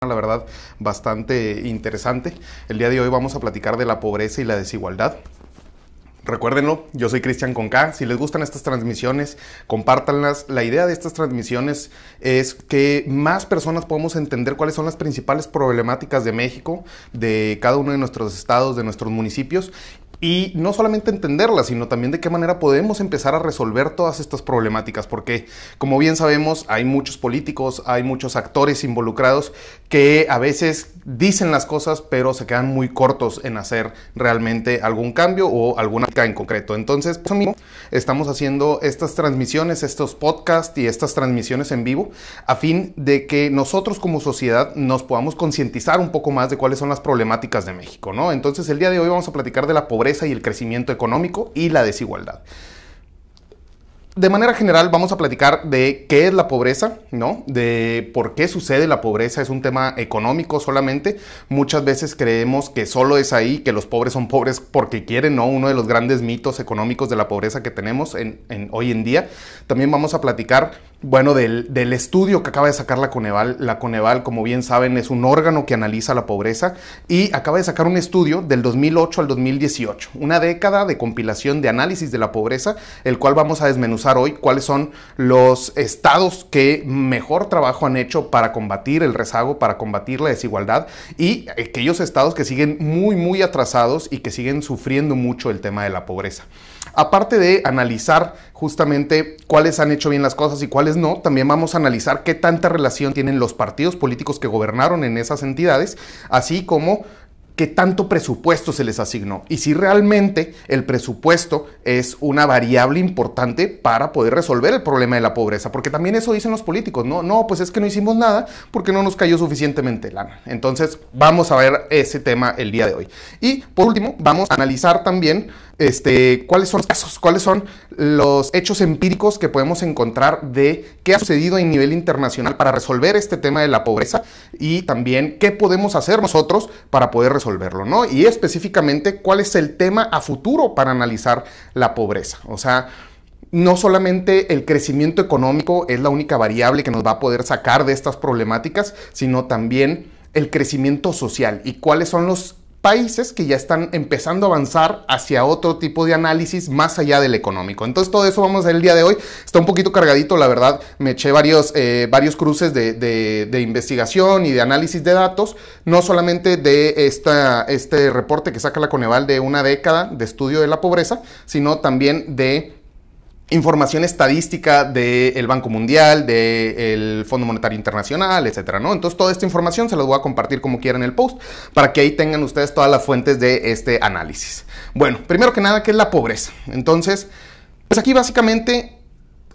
la verdad, bastante interesante. El día de hoy vamos a platicar de la pobreza y la desigualdad. Recuérdenlo, yo soy Cristian Conca. Si les gustan estas transmisiones, compártanlas. La idea de estas transmisiones es que más personas podamos entender cuáles son las principales problemáticas de México, de cada uno de nuestros estados, de nuestros municipios y no solamente entenderlas, sino también de qué manera podemos empezar a resolver todas estas problemáticas, porque como bien sabemos hay muchos políticos, hay muchos actores involucrados que a veces dicen las cosas pero se quedan muy cortos en hacer realmente algún cambio o alguna en concreto. Entonces, por eso mismo estamos haciendo estas transmisiones, estos podcasts y estas transmisiones en vivo a fin de que nosotros como sociedad nos podamos concientizar un poco más de cuáles son las problemáticas de México, ¿no? Entonces, el día de hoy vamos a platicar de la pobreza y el crecimiento económico y la desigualdad. De manera general vamos a platicar de qué es la pobreza, ¿no? De por qué sucede la pobreza, es un tema económico solamente. Muchas veces creemos que solo es ahí, que los pobres son pobres porque quieren, ¿no? Uno de los grandes mitos económicos de la pobreza que tenemos en, hoy en día. También vamos a platicar bueno, del, del, estudio que acaba de sacar la Coneval. La Coneval, como bien saben, es un órgano que analiza la pobreza y acaba de sacar un estudio del 2008 al 2018, una década de compilación de análisis de la pobreza, el cual vamos a desmenuzar hoy cuáles son los estados que mejor trabajo han hecho para combatir el rezago, para combatir la desigualdad y aquellos estados que siguen muy, muy atrasados y que siguen sufriendo mucho el tema de la pobreza. Aparte de analizar justamente cuáles han hecho bien las cosas y cuáles no, también vamos a analizar qué tanta relación tienen los partidos políticos que gobernaron en esas entidades, así como qué tanto presupuesto se les asignó y si realmente el presupuesto es una variable importante para poder resolver el problema de la pobreza, porque también eso dicen los políticos, no, no, pues es que no hicimos nada porque no nos cayó suficientemente lana. Entonces, vamos a ver ese tema el día de hoy. Y por último, vamos a analizar también este, cuáles son los casos, cuáles son los hechos empíricos que podemos encontrar de qué ha sucedido a nivel internacional para resolver este tema de la pobreza y también qué podemos hacer nosotros para poder resolverlo, ¿no? Y específicamente cuál es el tema a futuro para analizar la pobreza. O sea, no solamente el crecimiento económico es la única variable que nos va a poder sacar de estas problemáticas, sino también el crecimiento social y cuáles son los países que ya están empezando a avanzar hacia otro tipo de análisis más allá del económico. Entonces todo eso vamos a ver el día de hoy. Está un poquito cargadito, la verdad. Me eché varios, eh, varios cruces de, investigación y de análisis de datos, no solamente de esta, este reporte que saca la Coneval de una década de estudio de la pobreza, sino también de información estadística del Banco Mundial, del Fondo Monetario Internacional, etcétera, ¿no? Entonces, toda esta información se las voy a compartir como quieran en el post para que ahí tengan ustedes todas las fuentes de este análisis. Bueno, primero que nada, ¿qué es la pobreza? Entonces, pues aquí básicamente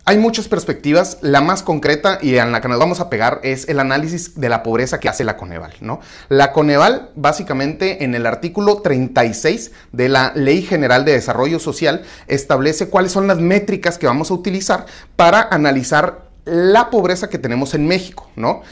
hay muchas perspectivas, la más concreta y en la que nos vamos a pegar es el análisis de la pobreza que hace la Coneval, ¿no? La Coneval, básicamente en el artículo 36 de la Ley General de Desarrollo Social, establece cuáles son las métricas que vamos a utilizar para analizar la pobreza que tenemos en México, ¿no?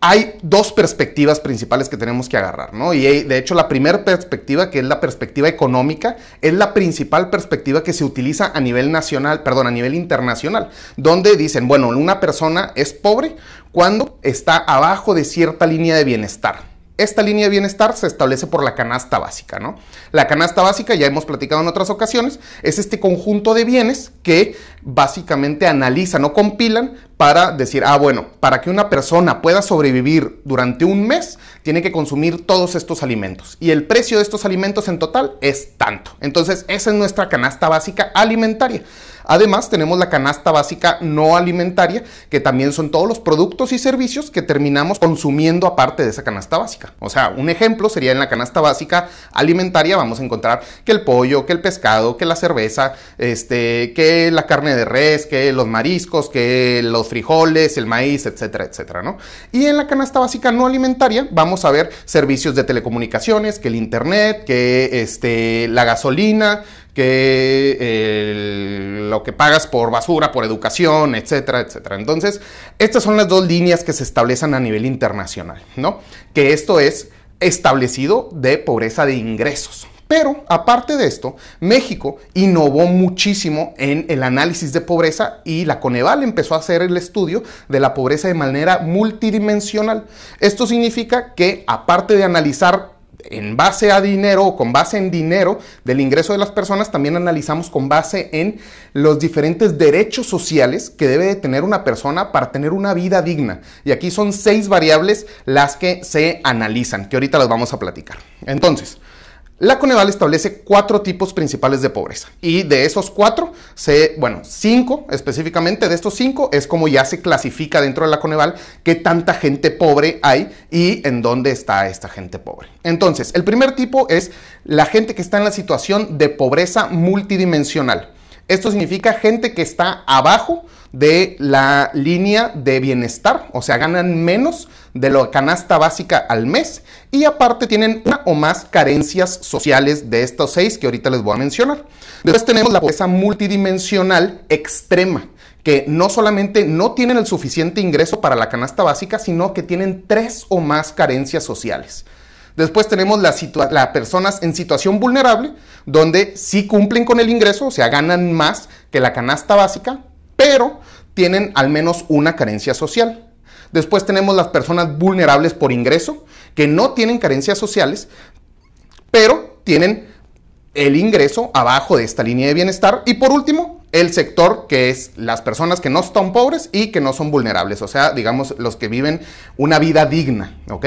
Hay dos perspectivas principales que tenemos que agarrar, ¿no? Y de hecho la primera perspectiva, que es la perspectiva económica, es la principal perspectiva que se utiliza a nivel nacional, perdón, a nivel internacional, donde dicen, bueno, una persona es pobre cuando está abajo de cierta línea de bienestar. Esta línea de bienestar se establece por la canasta básica, ¿no? La canasta básica, ya hemos platicado en otras ocasiones, es este conjunto de bienes que básicamente analizan o compilan para decir, ah, bueno, para que una persona pueda sobrevivir durante un mes, tiene que consumir todos estos alimentos. Y el precio de estos alimentos en total es tanto. Entonces, esa es nuestra canasta básica alimentaria. Además, tenemos la canasta básica no alimentaria, que también son todos los productos y servicios que terminamos consumiendo aparte de esa canasta básica. O sea, un ejemplo sería en la canasta básica alimentaria vamos a encontrar que el pollo, que el pescado, que la cerveza, este, que la carne de res, que los mariscos, que los frijoles, el maíz, etcétera, etcétera, ¿no? Y en la canasta básica no alimentaria vamos a ver servicios de telecomunicaciones, que el internet, que este, la gasolina, que lo que pagas por basura, por educación, etcétera, etcétera. Entonces, estas son las dos líneas que se establecen a nivel internacional, ¿no? Que esto es establecido de pobreza de ingresos. Pero aparte de esto, México innovó muchísimo en el análisis de pobreza y la Coneval empezó a hacer el estudio de la pobreza de manera multidimensional. Esto significa que aparte de analizar en base a dinero o con base en dinero del ingreso de las personas, también analizamos con base en los diferentes derechos sociales que debe de tener una persona para tener una vida digna. Y aquí son seis variables las que se analizan, que ahorita las vamos a platicar. Entonces, la Coneval establece cuatro tipos principales de pobreza y de esos cuatro, se, bueno, cinco específicamente, de estos cinco es como ya se clasifica dentro de la Coneval qué tanta gente pobre hay y en dónde está esta gente pobre. Entonces, el primer tipo es la gente que está en la situación de pobreza multidimensional. Esto significa gente que está abajo de la línea de bienestar, o sea, ganan menos de la canasta básica al mes y aparte tienen una o más carencias sociales de estos seis que ahorita les voy a mencionar. Después tenemos la pobreza multidimensional extrema que no solamente no tienen el suficiente ingreso para la canasta básica, sino que tienen tres o más carencias sociales. Después tenemos las personas en situación vulnerable, donde sí cumplen con el ingreso, o sea, ganan más que la canasta básica, pero tienen al menos una carencia social. Después tenemos las personas vulnerables por ingreso, que no tienen carencias sociales, pero tienen el ingreso abajo de esta línea de bienestar. Y por último, el sector que es las personas que no están pobres y que no son vulnerables, o sea, digamos, los que viven una vida digna, ¿ok?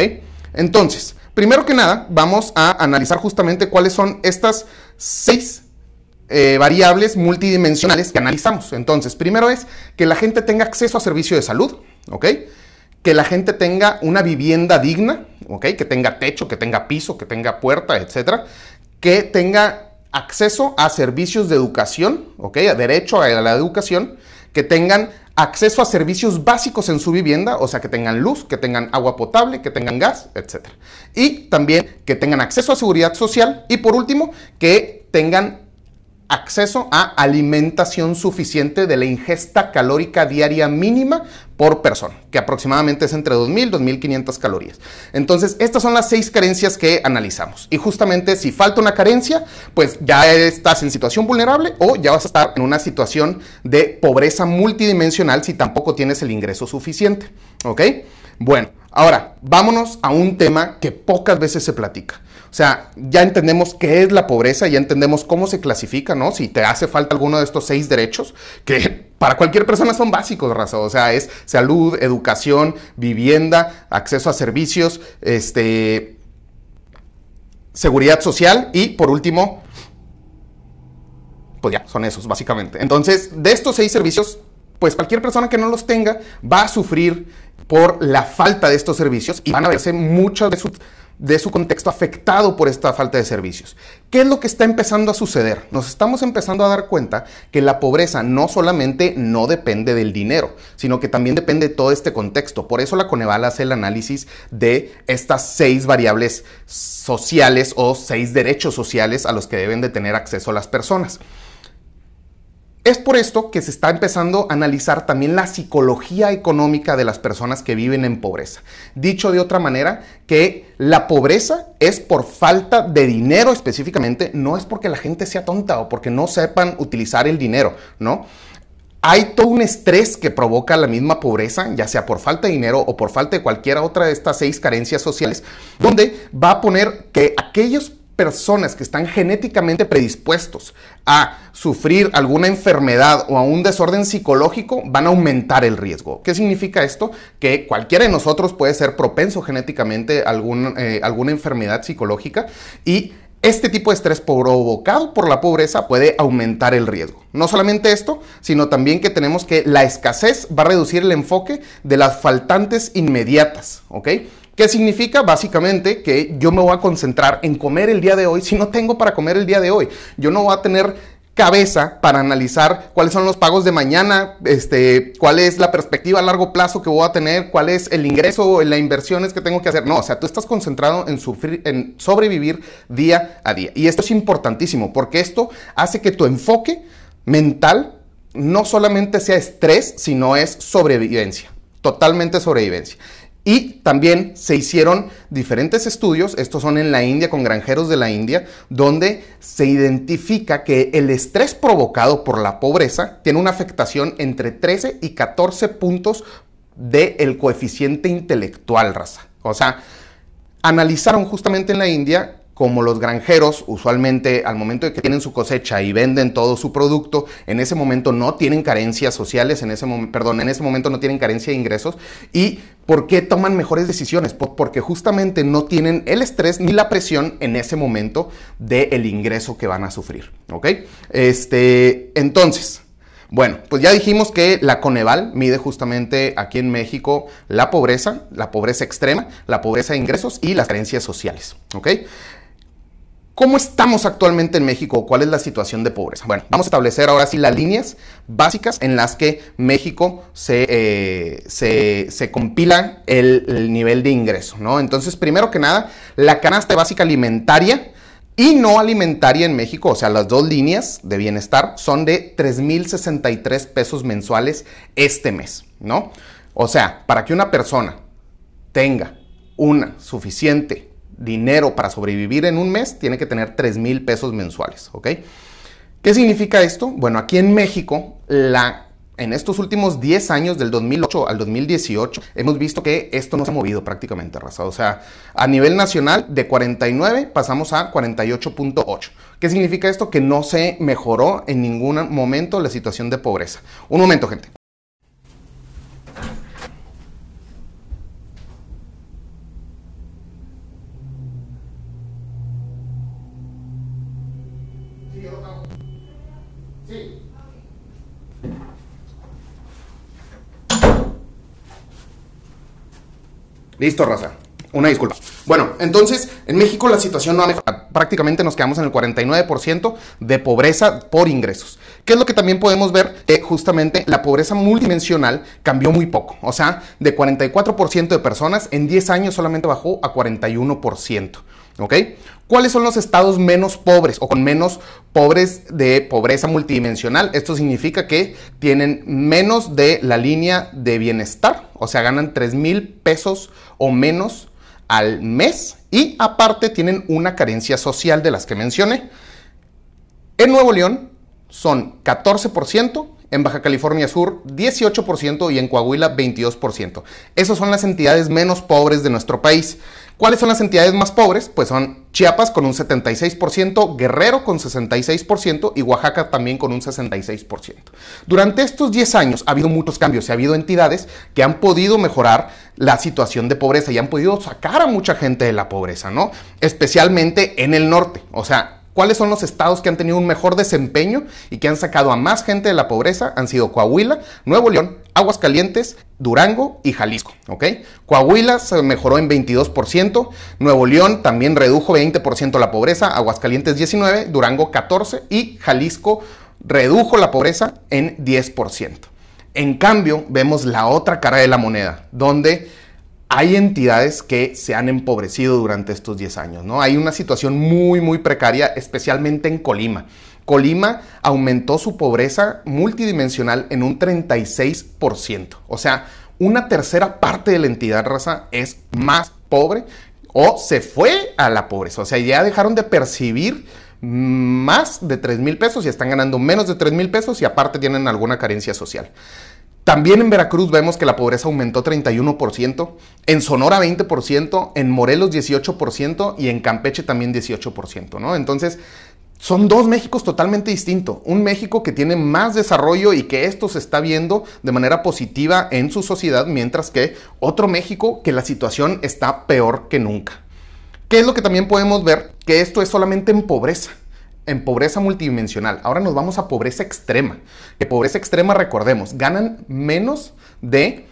Entonces, primero que nada, vamos a analizar justamente cuáles son estas seis eh, variables multidimensionales que analizamos. Entonces, primero es que la gente tenga acceso a servicio de salud, ¿ok? Que la gente tenga una vivienda digna, ¿ok? Que tenga techo, que tenga piso, que tenga puerta, etcétera. Que tenga acceso a servicios de educación, ¿ok? A derecho a la educación. Que tengan acceso a servicios básicos en su vivienda, o sea, que tengan luz, que tengan agua potable, que tengan gas, etc. Y también que tengan acceso a seguridad social y por último, que tengan acceso a alimentación suficiente de la ingesta calórica diaria mínima por persona, que aproximadamente es entre 2.000 y 2.500 calorías. Entonces, estas son las seis carencias que analizamos. Y justamente si falta una carencia, pues ya estás en situación vulnerable o ya vas a estar en una situación de pobreza multidimensional si tampoco tienes el ingreso suficiente. ¿Ok? Bueno, ahora vámonos a un tema que pocas veces se platica. O sea, ya entendemos qué es la pobreza, ya entendemos cómo se clasifica, ¿no? Si te hace falta alguno de estos seis derechos, que para cualquier persona son básicos, raza. O sea, es salud, educación, vivienda, acceso a servicios, este, seguridad social y, por último, pues ya, son esos, básicamente. Entonces, de estos seis servicios, pues cualquier persona que no los tenga va a sufrir por la falta de estos servicios y van a verse muchas de sus de su contexto afectado por esta falta de servicios. ¿Qué es lo que está empezando a suceder? Nos estamos empezando a dar cuenta que la pobreza no solamente no depende del dinero, sino que también depende de todo este contexto. Por eso la Coneval hace el análisis de estas seis variables sociales o seis derechos sociales a los que deben de tener acceso las personas. Es por esto que se está empezando a analizar también la psicología económica de las personas que viven en pobreza. Dicho de otra manera, que la pobreza es por falta de dinero específicamente, no es porque la gente sea tonta o porque no sepan utilizar el dinero, ¿no? Hay todo un estrés que provoca la misma pobreza, ya sea por falta de dinero o por falta de cualquiera otra de estas seis carencias sociales, donde va a poner que aquellos personas que están genéticamente predispuestos a sufrir alguna enfermedad o a un desorden psicológico van a aumentar el riesgo. ¿Qué significa esto? Que cualquiera de nosotros puede ser propenso genéticamente a eh, alguna enfermedad psicológica y este tipo de estrés provocado por la pobreza puede aumentar el riesgo. No solamente esto, sino también que tenemos que la escasez va a reducir el enfoque de las faltantes inmediatas, ¿ok? ¿Qué significa? Básicamente que yo me voy a concentrar en comer el día de hoy si no tengo para comer el día de hoy. Yo no voy a tener cabeza para analizar cuáles son los pagos de mañana, este, cuál es la perspectiva a largo plazo que voy a tener, cuál es el ingreso, las inversiones que tengo que hacer. No, o sea, tú estás concentrado en, sufrir, en sobrevivir día a día. Y esto es importantísimo porque esto hace que tu enfoque mental no solamente sea estrés, sino es sobrevivencia, totalmente sobrevivencia. Y también se hicieron diferentes estudios, estos son en la India, con granjeros de la India, donde se identifica que el estrés provocado por la pobreza tiene una afectación entre 13 y 14 puntos del coeficiente intelectual, raza. O sea, analizaron justamente en la India como los granjeros usualmente al momento de que tienen su cosecha y venden todo su producto, en ese momento no tienen carencias sociales, en ese perdón, en ese momento no tienen carencia de ingresos y ¿por qué toman mejores decisiones? Porque justamente no tienen el estrés ni la presión en ese momento del ingreso que van a sufrir, ¿ok? Este, entonces, bueno, pues ya dijimos que la Coneval mide justamente aquí en México la pobreza, la pobreza extrema, la pobreza de ingresos y las carencias sociales. ¿Ok? ¿Cómo estamos actualmente en México? ¿Cuál es la situación de pobreza? Bueno, vamos a establecer ahora sí las líneas básicas en las que México se, eh, se, compila el, el, nivel de ingreso, ¿no? Entonces, primero que nada, la canasta básica alimentaria y no alimentaria en México, o sea, las dos líneas de bienestar son de 3.063 pesos mensuales este mes, ¿no? O sea, para que una persona tenga una suficiente dinero para sobrevivir en un mes, tiene que tener 3.000 pesos mensuales, ¿ok? ¿Qué significa esto? Bueno, aquí en México la en estos últimos 10 años, del 2008 al 2018, hemos visto que esto no se ha movido prácticamente, raza. O sea, a nivel nacional, de 49 pasamos a 48.8. ¿Qué significa esto? Que no se mejoró en ningún momento la situación de pobreza. Un momento, gente. Listo, raza. Una disculpa. Bueno, entonces, en México la situación no ha mejorado. Prácticamente nos quedamos en el 49% de pobreza por ingresos. ¿Qué es lo que también podemos ver? Que justamente la pobreza multidimensional cambió muy poco. O sea, de 44% de personas, en 10 años solamente bajó a 41%. ¿Cuáles son los estados menos pobres o con menos pobres de pobreza multidimensional? Esto significa que tienen menos de la línea de bienestar, o sea, ganan 3 mil pesos o menos al mes y aparte tienen una carencia social de las que mencioné. En Nuevo León son 14%, en Baja California Sur 18% y en Coahuila 22%. Esas son las entidades menos pobres de nuestro país. ¿Cuáles son las entidades más pobres? Pues son Chiapas con un 76%, Guerrero con 66% y Oaxaca también con un 66%. Durante estos 10 años ha habido muchos cambios y ha habido entidades que han podido mejorar la situación de pobreza y han podido sacar a mucha gente de la pobreza, ¿no? Especialmente en el norte. O sea, ¿Cuáles son los estados que han tenido un mejor desempeño y que han sacado a más gente de la pobreza? Han sido Coahuila, Nuevo León, Aguascalientes, Durango y Jalisco. ¿ok? Coahuila se mejoró en 22%, Nuevo León también redujo 20% la pobreza, Aguascalientes 19%, Durango 14% y Jalisco redujo la pobreza en 10%. En cambio, vemos la otra cara de la moneda, donde hay entidades que se han empobrecido durante estos 10 años, ¿no? Hay una situación muy, muy precaria, especialmente en Colima. Colima aumentó su pobreza multidimensional en un 36%. O sea, una tercera parte de la entidad raza es más pobre o se fue a la pobreza. O sea, ya dejaron de percibir más de 3 mil pesos y están ganando menos de 3 mil pesos y aparte tienen alguna carencia social. También en Veracruz vemos que la pobreza aumentó 31%, en Sonora 20%, en Morelos 18% y en Campeche también 18%, ¿no? Entonces, son dos Méxicos totalmente distintos. Un México que tiene más desarrollo y que esto se está viendo de manera positiva en su sociedad, mientras que otro México que la situación está peor que nunca. ¿Qué es lo que también podemos ver? Que esto es solamente en pobreza en pobreza multidimensional. Ahora nos vamos a pobreza extrema. Que pobreza extrema, recordemos, ganan menos de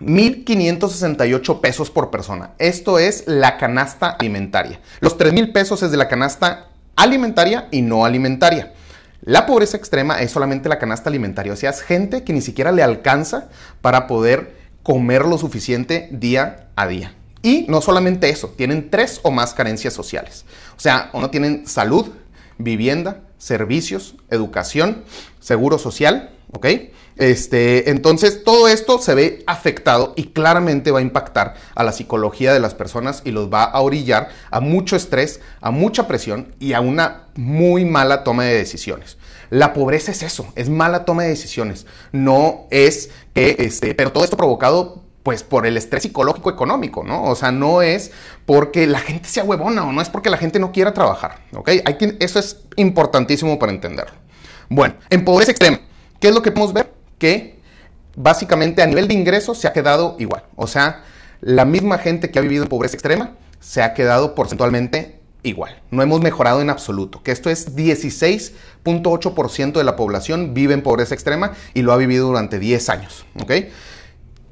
1.568 pesos por persona. Esto es la canasta alimentaria. Los 3.000 pesos es de la canasta alimentaria y no alimentaria. La pobreza extrema es solamente la canasta alimentaria, o sea, es gente que ni siquiera le alcanza para poder comer lo suficiente día a día. Y no solamente eso, tienen tres o más carencias sociales. O sea, o no tienen salud, vivienda, servicios, educación, seguro social ¿Ok? Este, entonces, todo esto se ve afectado y claramente va a impactar a la psicología de las personas y los va a orillar a mucho estrés, a mucha presión y a una muy mala toma de decisiones. La pobreza es eso, es mala toma de decisiones. No es que, este, pero todo esto provocado pues por el estrés psicológico económico, ¿no? O sea, no es porque la gente sea huevona o no es porque la gente no quiera trabajar, ¿ok? Eso es importantísimo para entenderlo. Bueno, en pobreza extrema, ¿qué es lo que podemos ver? Que básicamente a nivel de ingresos se ha quedado igual. O sea, la misma gente que ha vivido en pobreza extrema se ha quedado porcentualmente igual. No hemos mejorado en absoluto. Que esto es 16.8% de la población vive en pobreza extrema y lo ha vivido durante 10 años, ¿ok?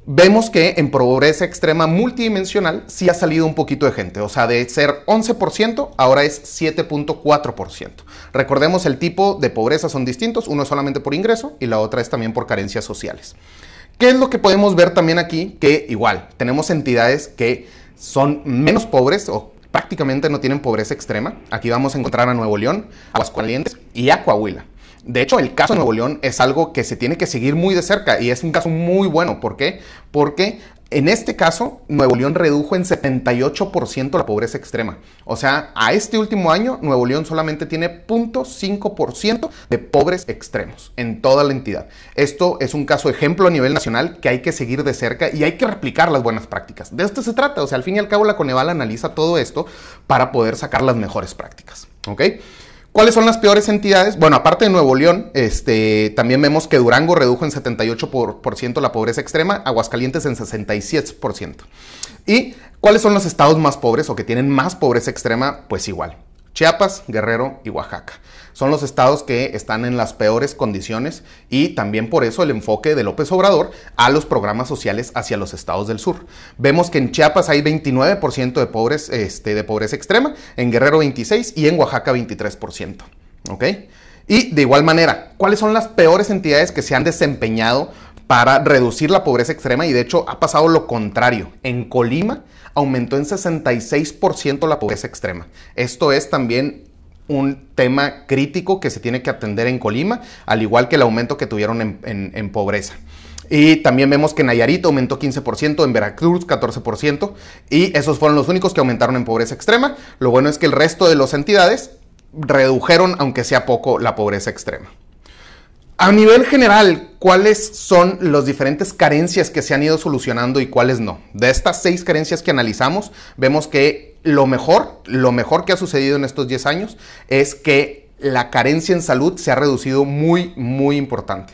Vemos que en pobreza extrema multidimensional sí ha salido un poquito de gente. O sea, de ser 11%, ahora es 7.4%. Recordemos el tipo de pobreza son distintos. Uno es solamente por ingreso y la otra es también por carencias sociales. ¿Qué es lo que podemos ver también aquí? Que igual, tenemos entidades que son menos pobres o prácticamente no tienen pobreza extrema. Aquí vamos a encontrar a Nuevo León, Aguascalientes y a Coahuila. De hecho, el caso de Nuevo León es algo que se tiene que seguir muy de cerca y es un caso muy bueno. ¿Por qué? Porque en este caso, Nuevo León redujo en 78% la pobreza extrema. O sea, a este último año, Nuevo León solamente tiene 0.5% de pobres extremos en toda la entidad. Esto es un caso ejemplo a nivel nacional que hay que seguir de cerca y hay que replicar las buenas prácticas. De esto se trata. O sea, al fin y al cabo, la Coneval analiza todo esto para poder sacar las mejores prácticas. ¿Ok? ¿Cuáles son las peores entidades? Bueno, aparte de Nuevo León, este, también vemos que Durango redujo en 78% la pobreza extrema, Aguascalientes en 67%. ¿Y cuáles son los estados más pobres o que tienen más pobreza extrema? Pues igual, Chiapas, Guerrero y Oaxaca. Son los estados que están en las peores condiciones y también por eso el enfoque de López Obrador a los programas sociales hacia los estados del sur. Vemos que en Chiapas hay 29% de, pobres, este, de pobreza extrema, en Guerrero 26% y en Oaxaca 23%. ¿Ok? Y de igual manera, ¿cuáles son las peores entidades que se han desempeñado para reducir la pobreza extrema? Y de hecho ha pasado lo contrario. En Colima aumentó en 66% la pobreza extrema. Esto es también un tema crítico que se tiene que atender en Colima, al igual que el aumento que tuvieron en, pobreza. Y también vemos que Nayarit aumentó 15%, en Veracruz 14%, y esos fueron los únicos que aumentaron en pobreza extrema. Lo bueno es que el resto de las entidades redujeron, aunque sea poco, la pobreza extrema. A nivel general, ¿cuáles son las diferentes carencias que se han ido solucionando y cuáles no? De estas seis carencias que analizamos, vemos que lo mejor, lo mejor que ha sucedido en estos 10 años es que la carencia en salud se ha reducido muy, muy importante.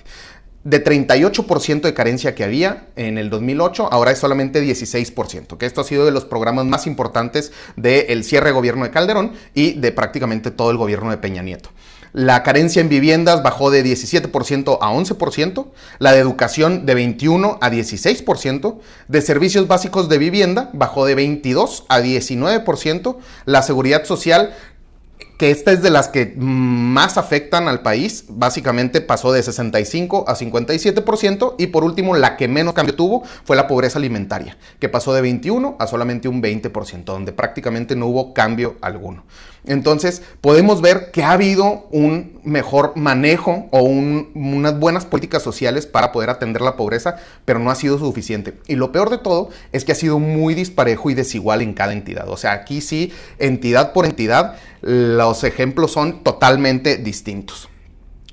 De 38% de carencia que había en el 2008, ahora es solamente 16%, que esto ha sido de los programas más importantes del cierre de gobierno de Calderón y de prácticamente todo el gobierno de Peña Nieto. La carencia en viviendas bajó de 17% a 11%, la de educación de 21 a 16%, de servicios básicos de vivienda bajó de 22 a 19%, la seguridad social que esta es de las que más afectan al país, básicamente pasó de 65 a 57% y por último la que menos cambio tuvo fue la pobreza alimentaria, que pasó de 21 a solamente un 20%, donde prácticamente no hubo cambio alguno. Entonces podemos ver que ha habido un mejor manejo o unas buenas políticas sociales para poder atender la pobreza, pero no ha sido suficiente. Y lo peor de todo es que ha sido muy disparejo y desigual en cada entidad. O sea, aquí sí, entidad por entidad, los ejemplos son totalmente distintos.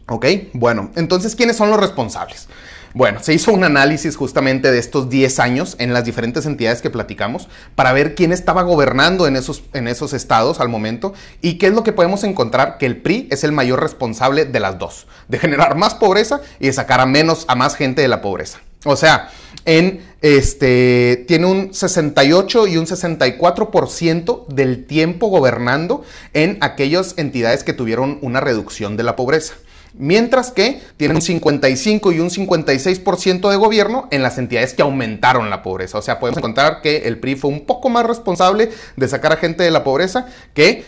¿Ok? Bueno, entonces, ¿quiénes son los responsables? Bueno, se hizo un análisis justamente de estos 10 años en las diferentes entidades que platicamos para ver quién estaba gobernando en esos, en esos estados al momento y qué es lo que podemos encontrar que el PRI es el mayor responsable de las dos, de generar más pobreza y de sacar a menos a más gente de la pobreza. O sea, este tiene un 68 y un 64% del tiempo gobernando en aquellas entidades que tuvieron una reducción de la pobreza mientras que tienen un 55 y un 56% de gobierno en las entidades que aumentaron la pobreza. O sea, podemos encontrar que el PRI fue un poco más responsable de sacar a gente de la pobreza que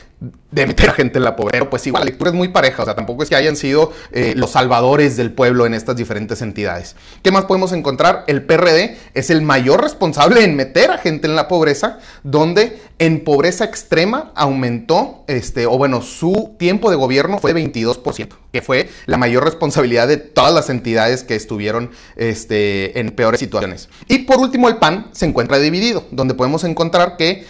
de meter a gente en la pobreza. Pues igual, la lectura es muy pareja, o sea, tampoco es que hayan sido eh, los salvadores del pueblo en estas diferentes entidades. ¿Qué más podemos encontrar? El PRD es el mayor responsable en meter a gente en la pobreza, donde en pobreza extrema aumentó, este, o bueno, su tiempo de gobierno fue de 22%, que fue la mayor responsabilidad de todas las entidades que estuvieron este, en peores situaciones. Y por último, el PAN se encuentra dividido, donde podemos encontrar que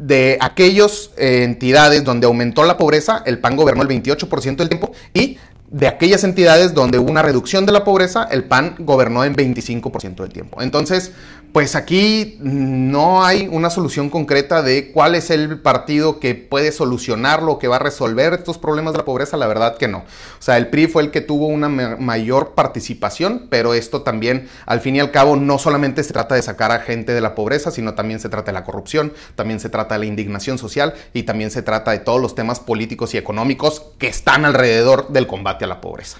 de aquellas eh, entidades donde aumentó la pobreza, el PAN gobernó el 28% del tiempo y de aquellas entidades donde hubo una reducción de la pobreza, el PAN gobernó en 25% del tiempo. Entonces, pues aquí no hay una solución concreta de cuál es el partido que puede solucionarlo, que va a resolver estos problemas de la pobreza, la verdad que no. O sea, el PRI fue el que tuvo una mayor participación, pero esto también, al fin y al cabo, no solamente se trata de sacar a gente de la pobreza, sino también se trata de la corrupción, también se trata de la indignación social y también se trata de todos los temas políticos y económicos que están alrededor del combate a la pobreza.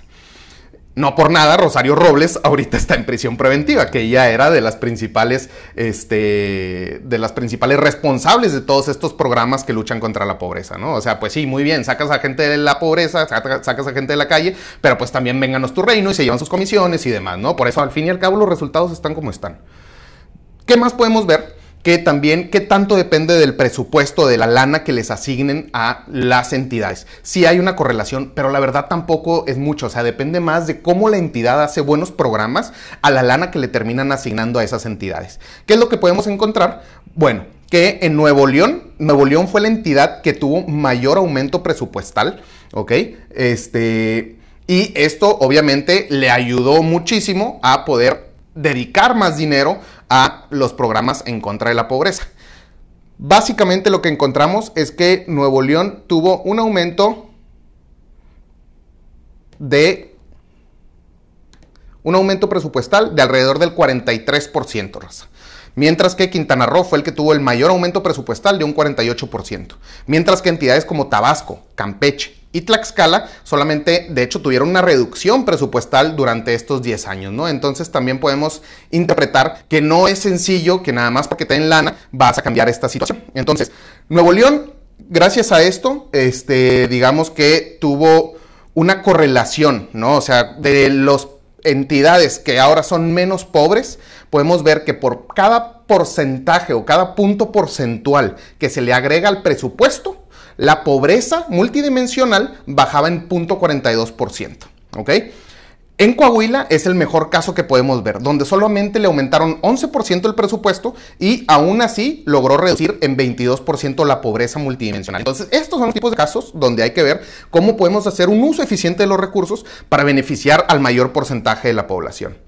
No por nada, Rosario Robles ahorita está en prisión preventiva, que ella era de las principales, este, de las principales responsables de todos estos programas que luchan contra la pobreza, ¿no? O sea, pues sí, muy bien, sacas a gente de la pobreza, sacas a gente de la calle, pero pues también vénganos tu reino y se llevan sus comisiones y demás, ¿no? Por eso, al fin y al cabo, los resultados están como están. ¿Qué más podemos ver? Que también qué tanto depende del presupuesto, de la lana que les asignen a las entidades. Sí hay una correlación, pero la verdad tampoco es mucho, o sea, depende más de cómo la entidad hace buenos programas a la lana que le terminan asignando a esas entidades. ¿Qué es lo que podemos encontrar? Bueno, que en Nuevo León, Nuevo León fue la entidad que tuvo mayor aumento presupuestal, ¿ok? Este, y esto obviamente le ayudó muchísimo a poder dedicar más dinero a los programas en contra de la pobreza. Básicamente lo que encontramos es que Nuevo León tuvo un aumento de un aumento presupuestal de alrededor del 43%, Mientras que Quintana Roo fue el que tuvo el mayor aumento presupuestal de un 48%. Mientras que entidades como Tabasco, Campeche, y Tlaxcala solamente, de hecho, tuvieron una reducción presupuestal durante estos 10 años, ¿no? Entonces también podemos interpretar que no es sencillo que nada más porque te den lana vas a cambiar esta situación. Entonces, Nuevo León, gracias a esto, este, digamos que tuvo una correlación, ¿no? O sea, de las entidades que ahora son menos pobres, podemos ver que por cada porcentaje o cada punto porcentual que se le agrega al presupuesto, la pobreza multidimensional bajaba en 0.42%. ¿Ok? En Coahuila es el mejor caso que podemos ver, donde solamente le aumentaron 11% el presupuesto y aún así logró reducir en 22% la pobreza multidimensional. Entonces, estos son los tipos de casos donde hay que ver cómo podemos hacer un uso eficiente de los recursos para beneficiar al mayor porcentaje de la población.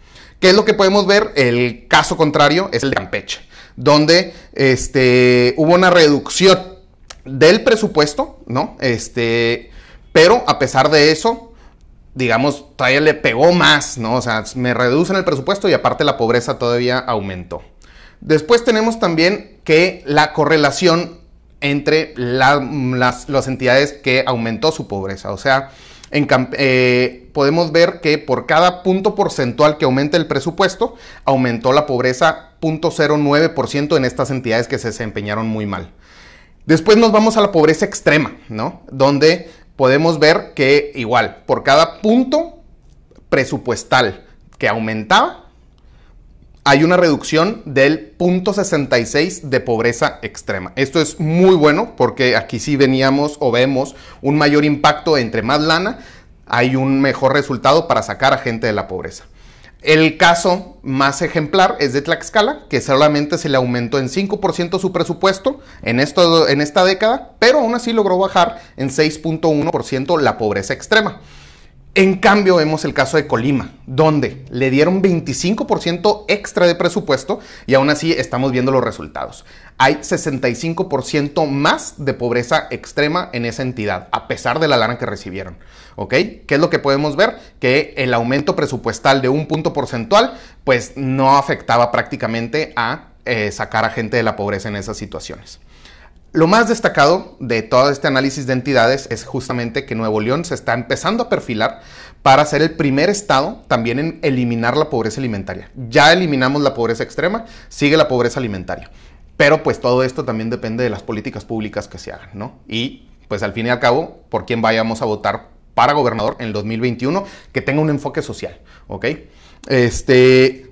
¿Qué es lo que podemos ver? El caso contrario es el de Campeche, donde este, hubo una reducción del presupuesto, ¿no? Este, pero a pesar de eso, digamos, todavía le pegó más, ¿no? O sea, me reducen el presupuesto y aparte la pobreza todavía aumentó. Después tenemos también que la correlación entre las, entidades que aumentó su pobreza. O sea, en, eh, podemos ver que por cada punto porcentual que aumente el presupuesto, aumentó la pobreza 0.09% en estas entidades que se desempeñaron muy mal. Después nos vamos a la pobreza extrema, ¿no? Donde podemos ver que igual, por cada punto presupuestal que aumentaba, hay una reducción del punto 66 de pobreza extrema. Esto es muy bueno porque aquí sí veníamos o vemos un mayor impacto entre más lana, hay un mejor resultado para sacar a gente de la pobreza. El caso más ejemplar es de Tlaxcala, que solamente se le aumentó en 5% su presupuesto en, en esta década, pero aún así logró bajar en 6.1% la pobreza extrema. En cambio, vemos el caso de Colima, donde le dieron 25% extra de presupuesto y aún así estamos viendo los resultados. Hay 65% más de pobreza extrema en esa entidad, a pesar de la lana que recibieron. ¿Ok? ¿Qué es lo que podemos ver? Que el aumento presupuestal de un punto porcentual, pues no afectaba prácticamente a eh, sacar a gente de la pobreza en esas situaciones. Lo más destacado de todo este análisis de entidades es justamente que Nuevo León se está empezando a perfilar para ser el primer estado también en eliminar la pobreza alimentaria. Ya eliminamos la pobreza extrema, sigue la pobreza alimentaria. Pero pues todo esto también depende de las políticas públicas que se hagan, ¿no? Y pues al fin y al cabo, por quién vayamos a votar para gobernador en el 2021, que tenga un enfoque social, ¿ok? Este,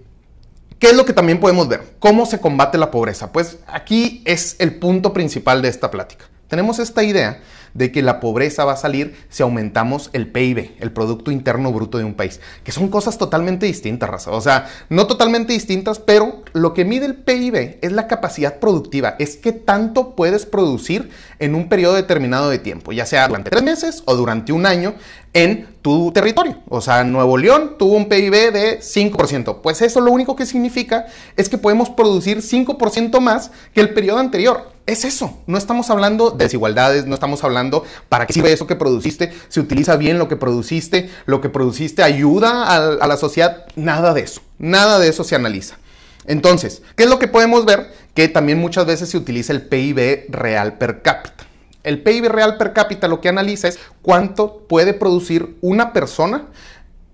¿Qué es lo que también podemos ver? ¿Cómo se combate la pobreza? Pues aquí es el punto principal de esta plática. Tenemos esta idea de que la pobreza va a salir si aumentamos el PIB, el Producto Interno Bruto de un país, que son cosas totalmente distintas, raza. O sea, no totalmente distintas, pero lo que mide el PIB es la capacidad productiva, es qué tanto puedes producir en un periodo determinado de tiempo, ya sea durante tres meses o durante un año en tu territorio. O sea, Nuevo León tuvo un PIB de 5%. Pues eso lo único que significa es que podemos producir 5% más que el periodo anterior. Es eso. No estamos hablando de desigualdades, no estamos hablando para qué sirve eso que produciste, se utiliza bien lo que produciste, lo que produciste ayuda a, a la sociedad. Nada de eso. Nada de eso se analiza. Entonces, ¿qué es lo que podemos ver? Que también muchas veces se utiliza el PIB real per cápita. El PIB real per cápita lo que analiza es cuánto puede producir una persona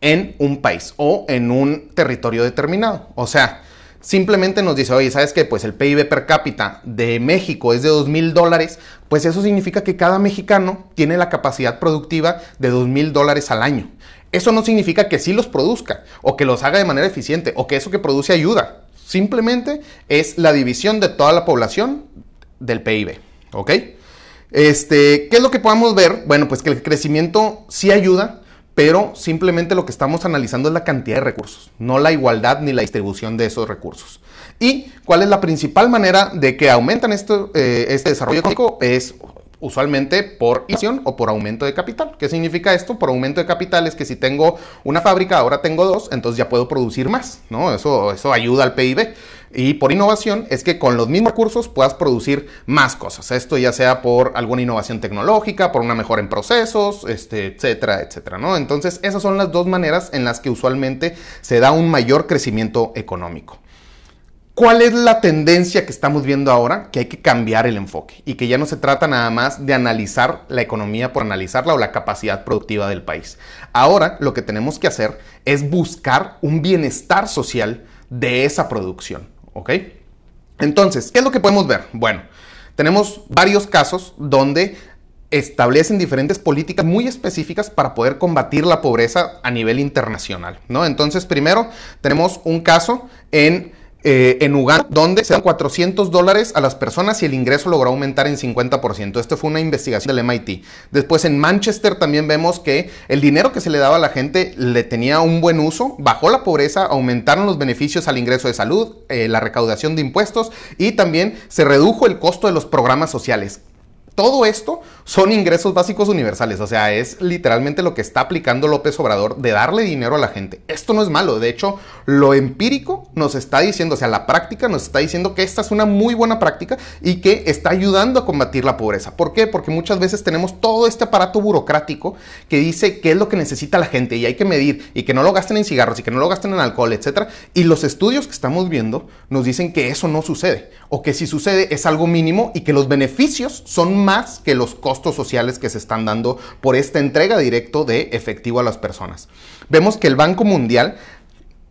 en un país o en un territorio determinado. O sea, simplemente nos dice, oye, ¿sabes qué? Pues el PIB per cápita de México es de 2 mil dólares, pues eso significa que cada mexicano tiene la capacidad productiva de 2 mil dólares al año. Eso no significa que sí los produzca o que los haga de manera eficiente o que eso que produce ayuda. Simplemente es la división de toda la población del PIB. ¿Ok? Este, ¿Qué es lo que podemos ver? Bueno, pues que el crecimiento sí ayuda, pero simplemente lo que estamos analizando es la cantidad de recursos, no la igualdad ni la distribución de esos recursos. ¿Y cuál es la principal manera de que aumentan eh, este desarrollo económico? Es usualmente por inflación o por aumento de capital. ¿Qué significa esto? Por aumento de capital es que si tengo una fábrica, ahora tengo dos, entonces ya puedo producir más, ¿no? Eso ayuda al PIB. Y por innovación es que con los mismos recursos puedas producir más cosas. Esto ya sea por alguna innovación tecnológica, por una mejora en procesos, este, etcétera, etcétera, ¿no? Entonces, esas son las dos maneras en las que usualmente se da un mayor crecimiento económico. ¿Cuál es la tendencia que estamos viendo ahora? Que hay que cambiar el enfoque y que ya no se trata nada más de analizar la economía por analizarla o la capacidad productiva del país. Ahora lo que tenemos que hacer es buscar un bienestar social de esa producción, ¿ok? Entonces, ¿qué es lo que podemos ver? Bueno, tenemos varios casos donde establecen diferentes políticas muy específicas para poder combatir la pobreza a nivel internacional, ¿no? Entonces, primero tenemos un caso en eh, en Uganda, donde se dan 400 dólares a las personas y el ingreso logró aumentar en 50%. Esto fue una investigación del MIT. Después en Manchester también vemos que el dinero que se le daba a la gente le tenía un buen uso, bajó la pobreza, aumentaron los beneficios al ingreso de salud, eh, la recaudación de impuestos y también se redujo el costo de los programas sociales. Todo esto son ingresos básicos universales, o sea, es literalmente lo que está aplicando López Obrador de darle dinero a la gente. Esto no es malo, de hecho, lo empírico nos está diciendo, o sea, la práctica nos está diciendo que esta es una muy buena práctica y que está ayudando a combatir la pobreza. ¿Por qué? Porque muchas veces tenemos todo este aparato burocrático que dice qué es lo que necesita la gente y hay que medir y que no lo gasten en cigarros y que no lo gasten en alcohol, etcétera. Y los estudios que estamos viendo nos dicen que eso no sucede o que si sucede es algo mínimo y que los beneficios son más que los costos sociales que se están dando por esta entrega directo de efectivo a las personas. Vemos que el Banco Mundial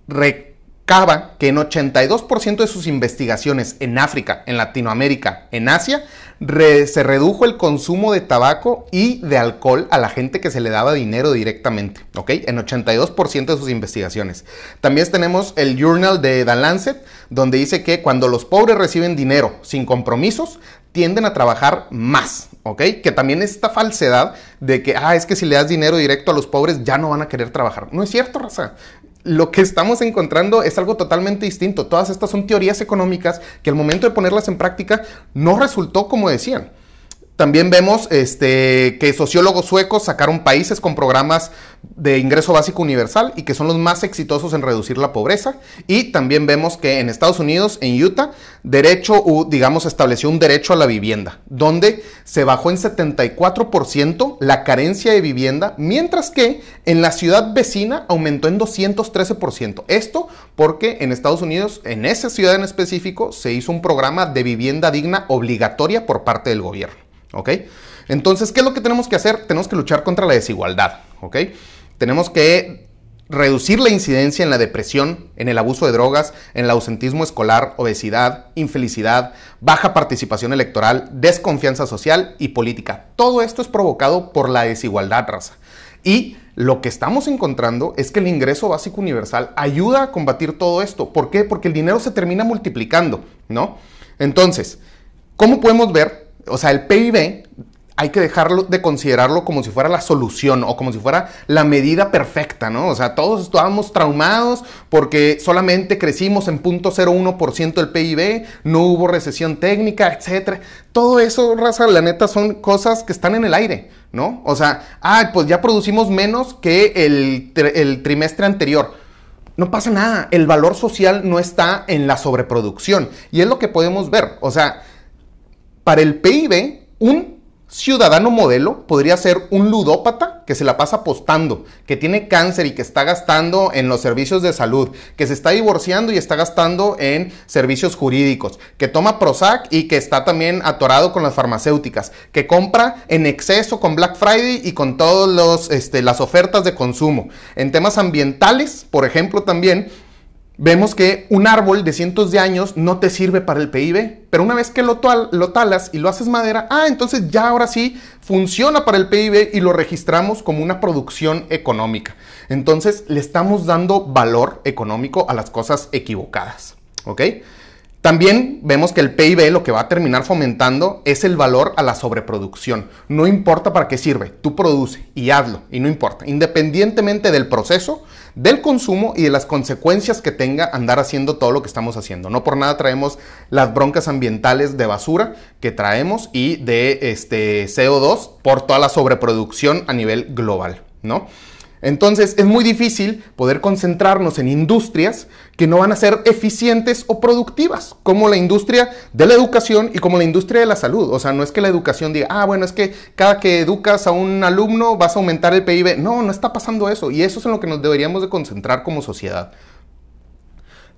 recaba que en 82% de sus investigaciones en África, en Latinoamérica, en Asia, se redujo el consumo de tabaco y de alcohol a la gente que se le daba dinero directamente, ¿ok? En 82% de sus investigaciones. También tenemos el Journal de The Lancet, donde dice que cuando los pobres reciben dinero sin compromisos, tienden a trabajar más, ¿ok? Que también esta falsedad de que, ah, es que si le das dinero directo a los pobres ya no van a querer trabajar. No es cierto, raza. Lo que estamos encontrando es algo totalmente distinto. Todas estas son teorías económicas que al momento de ponerlas en práctica no resultó como decían. También vemos este, que sociólogos suecos sacaron países con programas de ingreso básico universal y que son los más exitosos en reducir la pobreza. Y también vemos que en Estados Unidos, en Utah, derecho, digamos, estableció un derecho a la vivienda, donde se bajó en 74% la carencia de vivienda, mientras que en la ciudad vecina aumentó en 213%. Esto porque en Estados Unidos, en esa ciudad en específico, se hizo un programa de vivienda digna obligatoria por parte del gobierno. ¿Ok? Entonces, ¿qué es lo que tenemos que hacer? Tenemos que luchar contra la desigualdad, ¿ok? Tenemos que reducir la incidencia en la depresión, en el abuso de drogas, en el ausentismo escolar, obesidad, infelicidad, baja participación electoral, desconfianza social y política. Todo esto es provocado por la desigualdad, raza. Y lo que estamos encontrando es que el ingreso básico universal ayuda a combatir todo esto. ¿Por qué? Porque el dinero se termina multiplicando, ¿no? Entonces, ¿cómo podemos ver? O sea, el PIB hay que dejarlo de considerarlo como si fuera la solución o como si fuera la medida perfecta, ¿no? O sea, todos estábamos traumados porque solamente crecimos en 0.01% del PIB, no hubo recesión técnica, etcétera. Todo eso, raza, la neta, son cosas que están en el aire, ¿no? O sea, ah, pues ya producimos menos que el, el trimestre anterior. No pasa nada, el valor social no está en la sobreproducción. Y es lo que podemos ver. O sea, para el PIB, un ciudadano modelo podría ser un ludópata que se la pasa apostando, que tiene cáncer y que está gastando en los servicios de salud, que se está divorciando y está gastando en servicios jurídicos, que toma Prozac y que está también atorado con las farmacéuticas, que compra en exceso con Black Friday y con todas este, las ofertas de consumo. En temas ambientales, por ejemplo, también vemos que un árbol de cientos de años no te sirve para el PIB, pero una vez que lo, lo, talas y lo haces madera, ah, entonces ya ahora sí funciona para el PIB y lo registramos como una producción económica. Entonces le estamos dando valor económico a las cosas equivocadas, ¿ok? También vemos que el PIB lo que va a terminar fomentando es el valor a la sobreproducción. No importa para qué sirve, tú produce y hazlo y no importa. Independientemente del proceso, del consumo y de las consecuencias que tenga andar haciendo todo lo que estamos haciendo. No por nada traemos las broncas ambientales de basura que traemos y de este CO2 por toda la sobreproducción a nivel global, ¿no? Entonces es muy difícil poder concentrarnos en industrias que no van a ser eficientes o productivas, como la industria de la educación y como la industria de la salud. O sea, no es que la educación diga, ah, bueno, es que cada que educas a un alumno vas a aumentar el PIB. No, no está pasando eso. Y eso es en lo que nos deberíamos de concentrar como sociedad.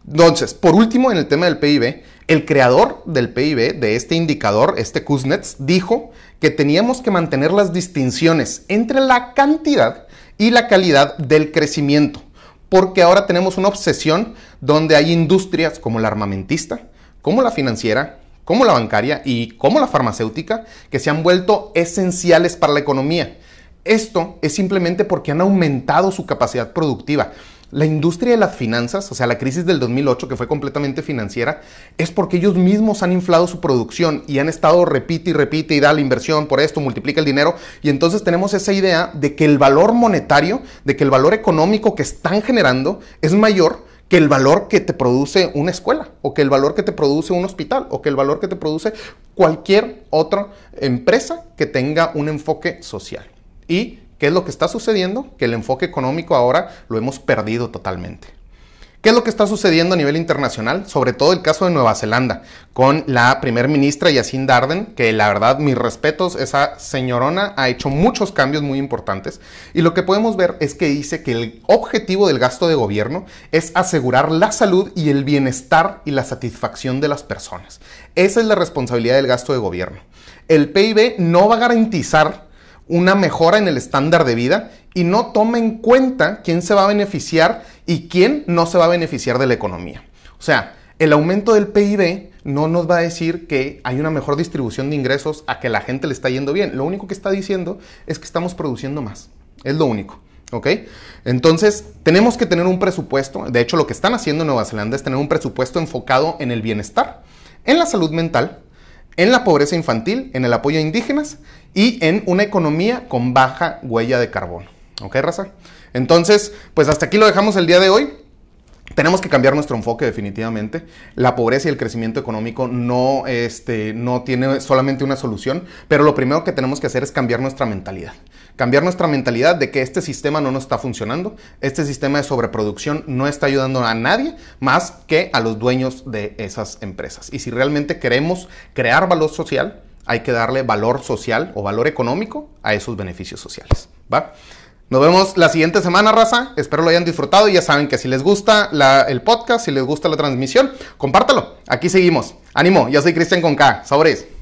Entonces, por último, en el tema del PIB, el creador del PIB, de este indicador, este Kuznets, dijo que teníamos que mantener las distinciones entre la cantidad y la calidad del crecimiento. Porque ahora tenemos una obsesión donde hay industrias como la armamentista, como la financiera, como la bancaria y como la farmacéutica que se han vuelto esenciales para la economía. Esto es simplemente porque han aumentado su capacidad productiva. La industria de las finanzas, o sea, la crisis del 2008 que fue completamente financiera, es porque ellos mismos han inflado su producción y han estado repite y repite y da la inversión por esto, multiplica el dinero y entonces tenemos esa idea de que el valor monetario, de que el valor económico que están generando es mayor que el valor que te produce una escuela, o que el valor que te produce un hospital, o que el valor que te produce cualquier otra empresa que tenga un enfoque social. Y ¿Qué es lo que está sucediendo? Que el enfoque económico ahora lo hemos perdido totalmente. ¿Qué es lo que está sucediendo a nivel internacional? Sobre todo el caso de Nueva Zelanda, con la primer ministra Jacinda Ardern, que la verdad, mis respetos, esa señorona ha hecho muchos cambios muy importantes. Y lo que podemos ver es que dice que el objetivo del gasto de gobierno es asegurar la salud y el bienestar y la satisfacción de las personas. Esa es la responsabilidad del gasto de gobierno. El PIB no va a garantizar una mejora en el estándar de vida y no toma en cuenta quién se va a beneficiar y quién no se va a beneficiar de la economía. O sea, el aumento del PIB no nos va a decir que hay una mejor distribución de ingresos a que la gente le está yendo bien. Lo único que está diciendo es que estamos produciendo más. Es lo único. ¿Ok? Entonces, tenemos que tener un presupuesto. De hecho, lo que están haciendo en Nueva Zelanda es tener un presupuesto enfocado en el bienestar, en la salud mental, en la pobreza infantil, en el apoyo a indígenas y en una economía con baja huella de carbono. ¿Ok, raza? Entonces, pues hasta aquí lo dejamos el día de hoy. Tenemos que cambiar nuestro enfoque definitivamente. La pobreza y el crecimiento económico no, este, no tiene solamente una solución, pero lo primero que tenemos que hacer es cambiar nuestra mentalidad. Cambiar nuestra mentalidad de que este sistema no nos está funcionando, este sistema de sobreproducción no está ayudando a nadie más que a los dueños de esas empresas. Y si realmente queremos crear valor social, hay que darle valor social o valor económico a esos beneficios sociales. ¿Va? Nos vemos la siguiente semana, raza. Espero lo hayan disfrutado ya saben que si les gusta el podcast, si les gusta la transmisión, compártalo. Aquí seguimos. Ánimo, yo soy Cristian con K. Sabores.